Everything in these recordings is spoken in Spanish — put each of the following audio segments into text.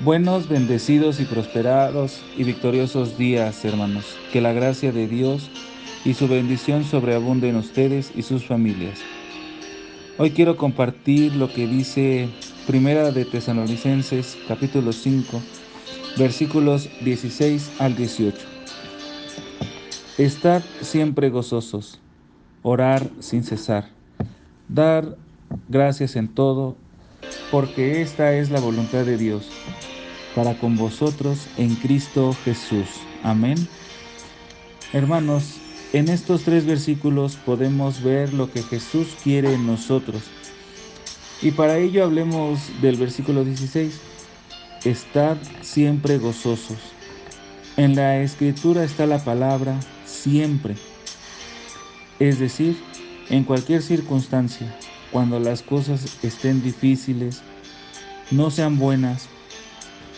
Buenos, bendecidos y prosperados y victoriosos días, hermanos. Que la gracia de Dios y su bendición sobreabunde en ustedes y sus familias. Hoy quiero compartir lo que dice Primera de Tesalonicenses, capítulo 5, versículos 16 al 18. Estad siempre gozosos, orar sin cesar, dar gracias en todo, porque esta es la voluntad de Dios para con vosotros en Cristo Jesús. Amén. Hermanos, en estos tres versículos podemos ver lo que Jesús quiere en nosotros. Y para ello hablemos del versículo 16. Estad siempre gozosos. En la escritura está la palabra siempre. Es decir, en cualquier circunstancia, cuando las cosas estén difíciles, no sean buenas,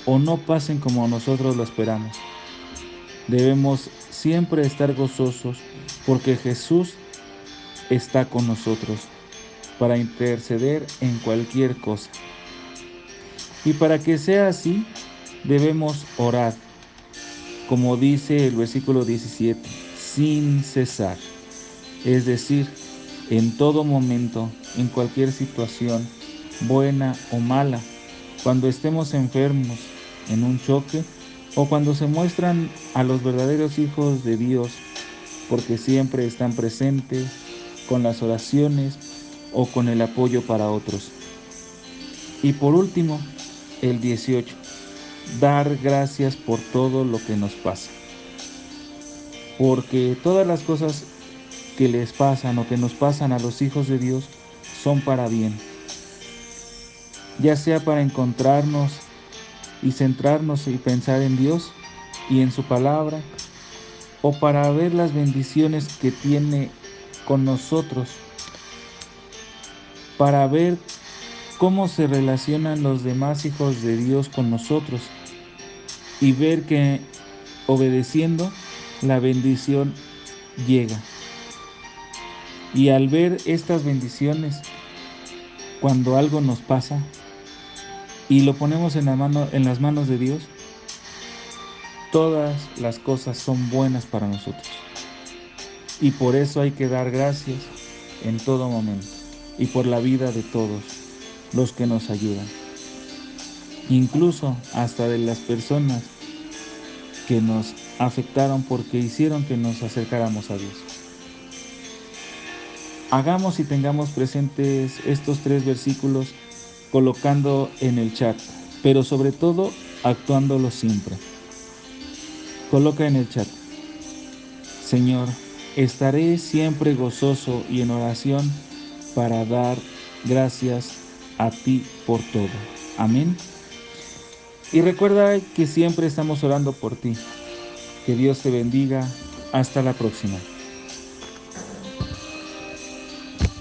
o no pasen como nosotros lo esperamos. Debemos siempre estar gozosos porque Jesús está con nosotros para interceder en cualquier cosa. Y para que sea así, debemos orar, como dice el versículo 17, sin cesar. Es decir, en todo momento, en cualquier situación, buena o mala, cuando estemos enfermos, en un choque, o cuando se muestran a los verdaderos hijos de Dios, porque siempre están presentes con las oraciones o con el apoyo para otros. Y por último, el 18, dar gracias por todo lo que nos pasa. Porque todas las cosas que les pasan o que nos pasan a los hijos de Dios son para bien ya sea para encontrarnos y centrarnos y pensar en Dios y en su palabra, o para ver las bendiciones que tiene con nosotros, para ver cómo se relacionan los demás hijos de Dios con nosotros y ver que obedeciendo la bendición llega. Y al ver estas bendiciones, cuando algo nos pasa, y lo ponemos en, la mano, en las manos de Dios, todas las cosas son buenas para nosotros. Y por eso hay que dar gracias en todo momento y por la vida de todos los que nos ayudan. Incluso hasta de las personas que nos afectaron porque hicieron que nos acercáramos a Dios. Hagamos y tengamos presentes estos tres versículos colocando en el chat, pero sobre todo actuándolo siempre. Coloca en el chat, Señor, estaré siempre gozoso y en oración para dar gracias a ti por todo. Amén. Y recuerda que siempre estamos orando por ti. Que Dios te bendiga. Hasta la próxima.